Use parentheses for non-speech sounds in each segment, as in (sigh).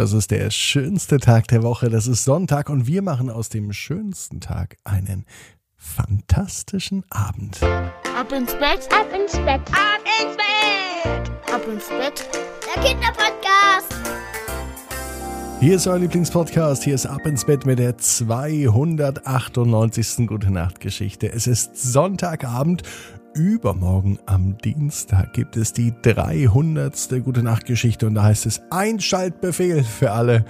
Das ist der schönste Tag der Woche. Das ist Sonntag und wir machen aus dem schönsten Tag einen fantastischen Abend. Ab ins Bett, ab ins Bett, ab ins Bett, ab ins Bett. Der Kinderpodcast. Hier ist euer Lieblingspodcast. Hier ist Ab ins Bett mit der 298. Gute Nacht Geschichte. Es ist Sonntagabend. Übermorgen am Dienstag gibt es die 300. Gute Nacht Geschichte und da heißt es Einschaltbefehl für alle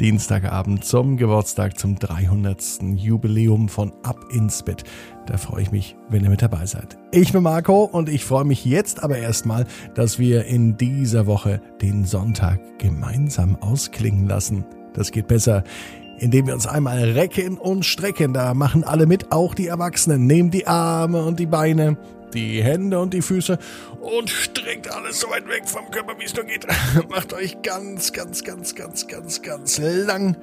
Dienstagabend zum Geburtstag zum 300. Jubiläum von Ab ins Bett. Da freue ich mich, wenn ihr mit dabei seid. Ich bin Marco und ich freue mich jetzt aber erstmal, dass wir in dieser Woche den Sonntag gemeinsam ausklingen lassen. Das geht besser, indem wir uns einmal recken und strecken. Da machen alle mit, auch die Erwachsenen. Nehmt die Arme und die Beine die Hände und die Füße und streckt alles so weit weg vom Körper, wie es nur geht. (laughs) Macht euch ganz, ganz, ganz, ganz, ganz, ganz lang.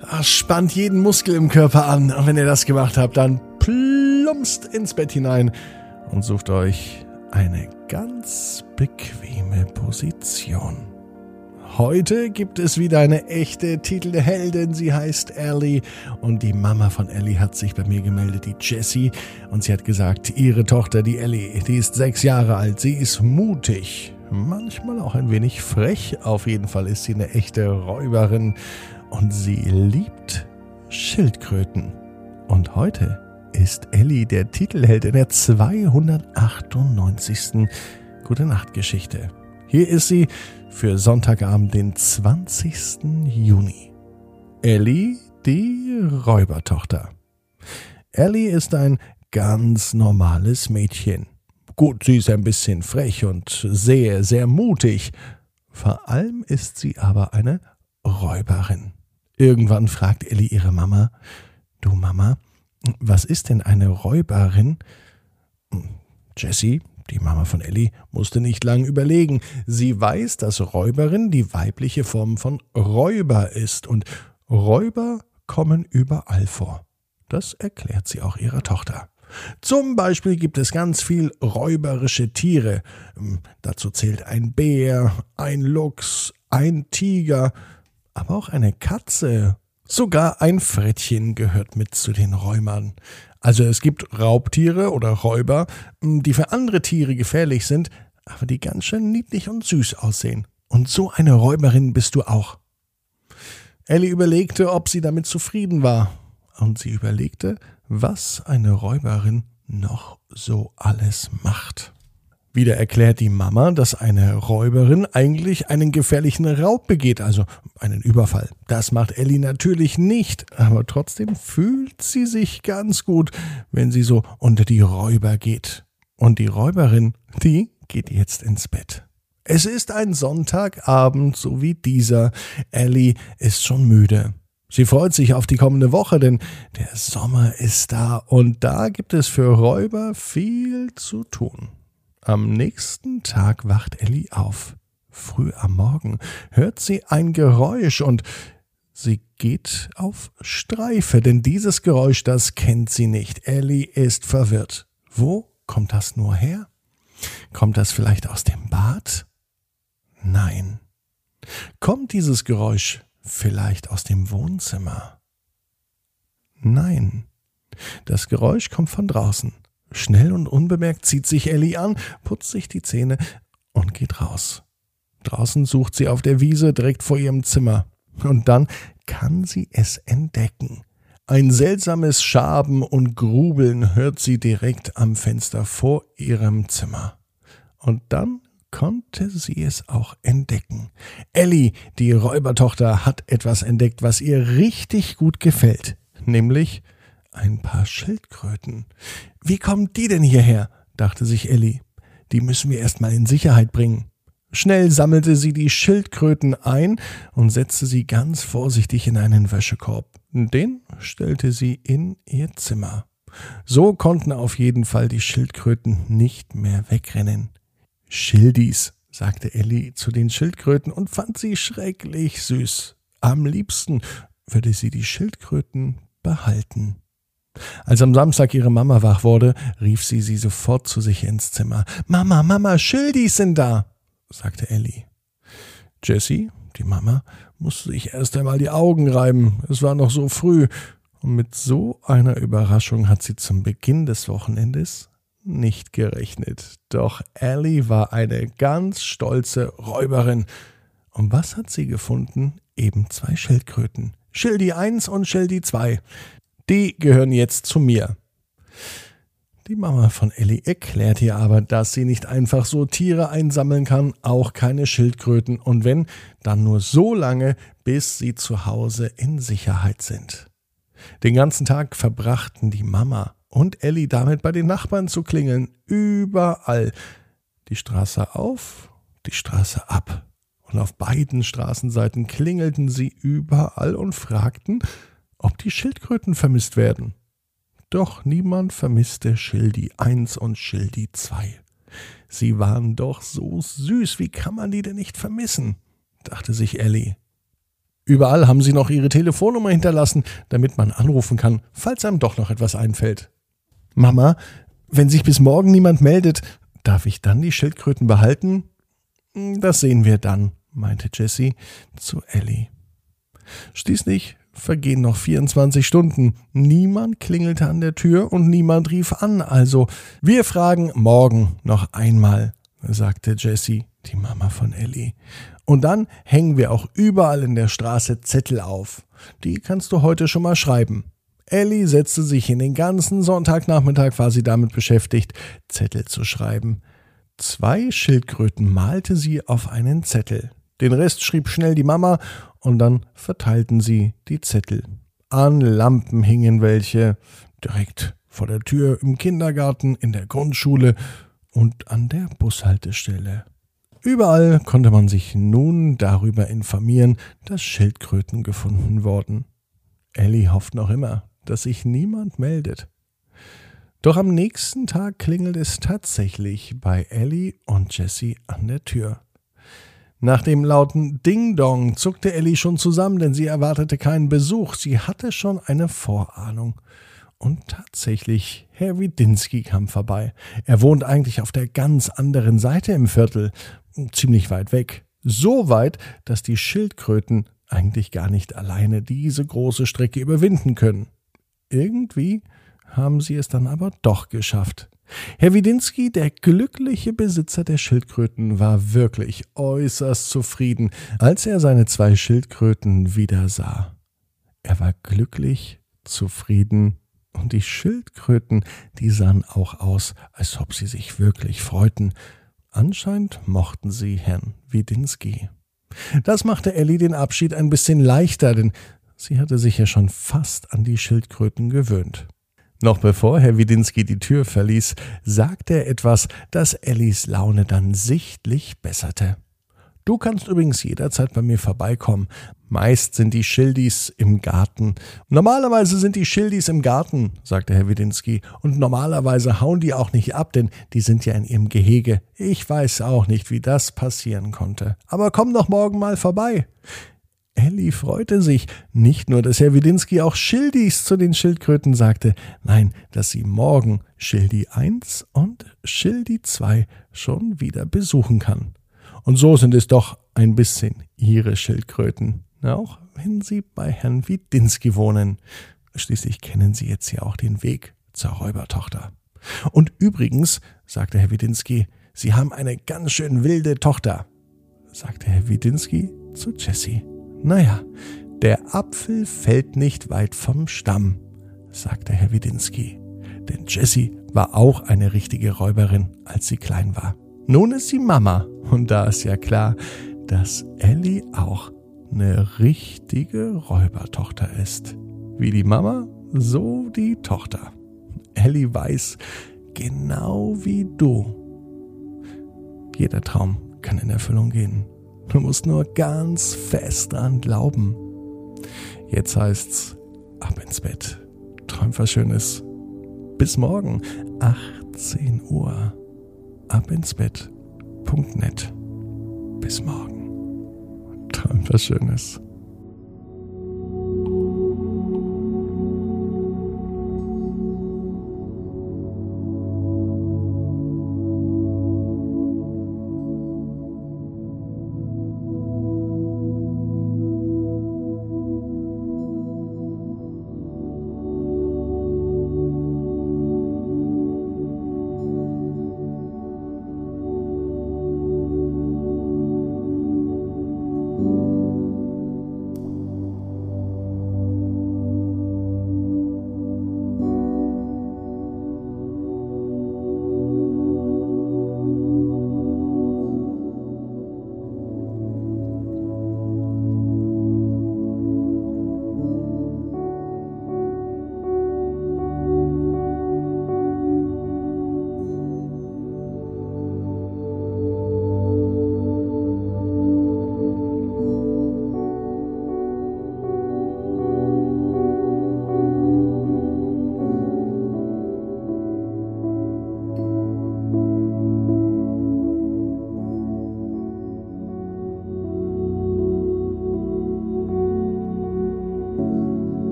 Ah, spannt jeden Muskel im Körper an. Und wenn ihr das gemacht habt, dann plumpst ins Bett hinein und sucht euch eine ganz bequeme Position. Heute gibt es wieder eine echte Titelheldin. Sie heißt Ellie und die Mama von Ellie hat sich bei mir gemeldet, die Jessie. Und sie hat gesagt, ihre Tochter, die Ellie, die ist sechs Jahre alt. Sie ist mutig, manchmal auch ein wenig frech. Auf jeden Fall ist sie eine echte Räuberin und sie liebt Schildkröten. Und heute ist Ellie der Titelheld in der 298. Gute Nacht Geschichte. Hier ist sie für Sonntagabend, den 20. Juni. Ellie, die Räubertochter. Ellie ist ein ganz normales Mädchen. Gut, sie ist ein bisschen frech und sehr, sehr mutig. Vor allem ist sie aber eine Räuberin. Irgendwann fragt Ellie ihre Mama, Du Mama, was ist denn eine Räuberin? Jessie, die Mama von Ellie musste nicht lang überlegen. Sie weiß, dass Räuberin die weibliche Form von Räuber ist und Räuber kommen überall vor. Das erklärt sie auch ihrer Tochter. Zum Beispiel gibt es ganz viel räuberische Tiere. Hm, dazu zählt ein Bär, ein Luchs, ein Tiger, aber auch eine Katze. Sogar ein Frettchen gehört mit zu den Räumern. Also es gibt Raubtiere oder Räuber, die für andere Tiere gefährlich sind, aber die ganz schön niedlich und süß aussehen. Und so eine Räuberin bist du auch. Ellie überlegte, ob sie damit zufrieden war. Und sie überlegte, was eine Räuberin noch so alles macht. Wieder erklärt die Mama, dass eine Räuberin eigentlich einen gefährlichen Raub begeht, also einen Überfall. Das macht Ellie natürlich nicht, aber trotzdem fühlt sie sich ganz gut, wenn sie so unter die Räuber geht. Und die Räuberin, die geht jetzt ins Bett. Es ist ein Sonntagabend, so wie dieser. Ellie ist schon müde. Sie freut sich auf die kommende Woche, denn der Sommer ist da und da gibt es für Räuber viel zu tun. Am nächsten Tag wacht Ellie auf. Früh am Morgen hört sie ein Geräusch und sie geht auf Streife, denn dieses Geräusch, das kennt sie nicht. Ellie ist verwirrt. Wo kommt das nur her? Kommt das vielleicht aus dem Bad? Nein. Kommt dieses Geräusch vielleicht aus dem Wohnzimmer? Nein. Das Geräusch kommt von draußen. Schnell und unbemerkt zieht sich Ellie an, putzt sich die Zähne und geht raus. Draußen sucht sie auf der Wiese direkt vor ihrem Zimmer. Und dann kann sie es entdecken. Ein seltsames Schaben und Grubeln hört sie direkt am Fenster vor ihrem Zimmer. Und dann konnte sie es auch entdecken. Ellie, die Räubertochter, hat etwas entdeckt, was ihr richtig gut gefällt, nämlich ein paar Schildkröten. Wie kommen die denn hierher? dachte sich Ellie. Die müssen wir erst mal in Sicherheit bringen. Schnell sammelte sie die Schildkröten ein und setzte sie ganz vorsichtig in einen Wäschekorb. Den stellte sie in ihr Zimmer. So konnten auf jeden Fall die Schildkröten nicht mehr wegrennen. Schildis, sagte Ellie zu den Schildkröten und fand sie schrecklich süß. Am liebsten würde sie die Schildkröten behalten. Als am Samstag ihre Mama wach wurde, rief sie sie sofort zu sich ins Zimmer. Mama, Mama, Schildis sind da, sagte Ellie. Jessie, Die Mama musste sich erst einmal die Augen reiben. Es war noch so früh. Und mit so einer Überraschung hat sie zum Beginn des Wochenendes nicht gerechnet. Doch Ellie war eine ganz stolze Räuberin. Und was hat sie gefunden? Eben zwei Schildkröten. Schildi 1 und Schildi 2. Die gehören jetzt zu mir. Die Mama von Ellie erklärt ihr aber, dass sie nicht einfach so Tiere einsammeln kann, auch keine Schildkröten und wenn, dann nur so lange, bis sie zu Hause in Sicherheit sind. Den ganzen Tag verbrachten die Mama und Ellie damit bei den Nachbarn zu klingeln, überall. Die Straße auf, die Straße ab. Und auf beiden Straßenseiten klingelten sie überall und fragten, ob die Schildkröten vermisst werden. Doch niemand vermisste Schildi 1 und Schildi 2. Sie waren doch so süß, wie kann man die denn nicht vermissen? dachte sich Ellie. Überall haben sie noch ihre Telefonnummer hinterlassen, damit man anrufen kann, falls einem doch noch etwas einfällt. Mama, wenn sich bis morgen niemand meldet, darf ich dann die Schildkröten behalten? Das sehen wir dann, meinte Jessie zu Ellie. Schließlich vergehen noch 24 Stunden. Niemand klingelte an der Tür und niemand rief an. Also, wir fragen morgen noch einmal, sagte Jessie, die Mama von Ellie. Und dann hängen wir auch überall in der Straße Zettel auf. Die kannst du heute schon mal schreiben. Ellie setzte sich in den ganzen Sonntagnachmittag sie damit beschäftigt, Zettel zu schreiben. Zwei Schildkröten malte sie auf einen Zettel. Den Rest schrieb schnell die Mama und dann verteilten sie die Zettel. An Lampen hingen welche, direkt vor der Tür im Kindergarten, in der Grundschule und an der Bushaltestelle. Überall konnte man sich nun darüber informieren, dass Schildkröten gefunden wurden. Ellie hofft noch immer, dass sich niemand meldet. Doch am nächsten Tag klingelt es tatsächlich bei Ellie und Jessie an der Tür. Nach dem lauten Ding Dong zuckte Ellie schon zusammen, denn sie erwartete keinen Besuch. Sie hatte schon eine Vorahnung. Und tatsächlich, Herr Widinski kam vorbei. Er wohnt eigentlich auf der ganz anderen Seite im Viertel, ziemlich weit weg. So weit, dass die Schildkröten eigentlich gar nicht alleine diese große Strecke überwinden können. Irgendwie haben sie es dann aber doch geschafft. Herr Widinski, der glückliche Besitzer der Schildkröten, war wirklich äußerst zufrieden, als er seine zwei Schildkröten wieder sah. Er war glücklich, zufrieden, und die Schildkröten, die sahen auch aus, als ob sie sich wirklich freuten. Anscheinend mochten sie Herrn Widinski. Das machte Ellie den Abschied ein bisschen leichter, denn sie hatte sich ja schon fast an die Schildkröten gewöhnt. Noch bevor Herr Widinski die Tür verließ, sagte er etwas, das Ellis Laune dann sichtlich besserte. Du kannst übrigens jederzeit bei mir vorbeikommen. Meist sind die Schildis im Garten. Normalerweise sind die Schildis im Garten, sagte Herr Widinski. Und normalerweise hauen die auch nicht ab, denn die sind ja in ihrem Gehege. Ich weiß auch nicht, wie das passieren konnte. Aber komm doch morgen mal vorbei. Elli freute sich, nicht nur, dass Herr Widinski auch Schildis zu den Schildkröten sagte, nein, dass sie morgen Schildi 1 und Schildi 2 schon wieder besuchen kann. Und so sind es doch ein bisschen ihre Schildkröten, auch wenn sie bei Herrn Widinski wohnen. Schließlich kennen sie jetzt ja auch den Weg zur Räubertochter. Und übrigens, sagte Herr Widinski, Sie haben eine ganz schön wilde Tochter, sagte Herr Widinski zu Jessie. Naja, der Apfel fällt nicht weit vom Stamm, sagte Herr Widinski. Denn Jessie war auch eine richtige Räuberin, als sie klein war. Nun ist sie Mama und da ist ja klar, dass Ellie auch eine richtige Räubertochter ist. Wie die Mama, so die Tochter. Ellie weiß, genau wie du. Jeder Traum kann in Erfüllung gehen. Du musst nur ganz fest dran glauben. Jetzt heißt's ab ins Bett. Träum was Schönes. Bis morgen, 18 Uhr. Ab ins Bett.net. Bis morgen. Träum was Schönes.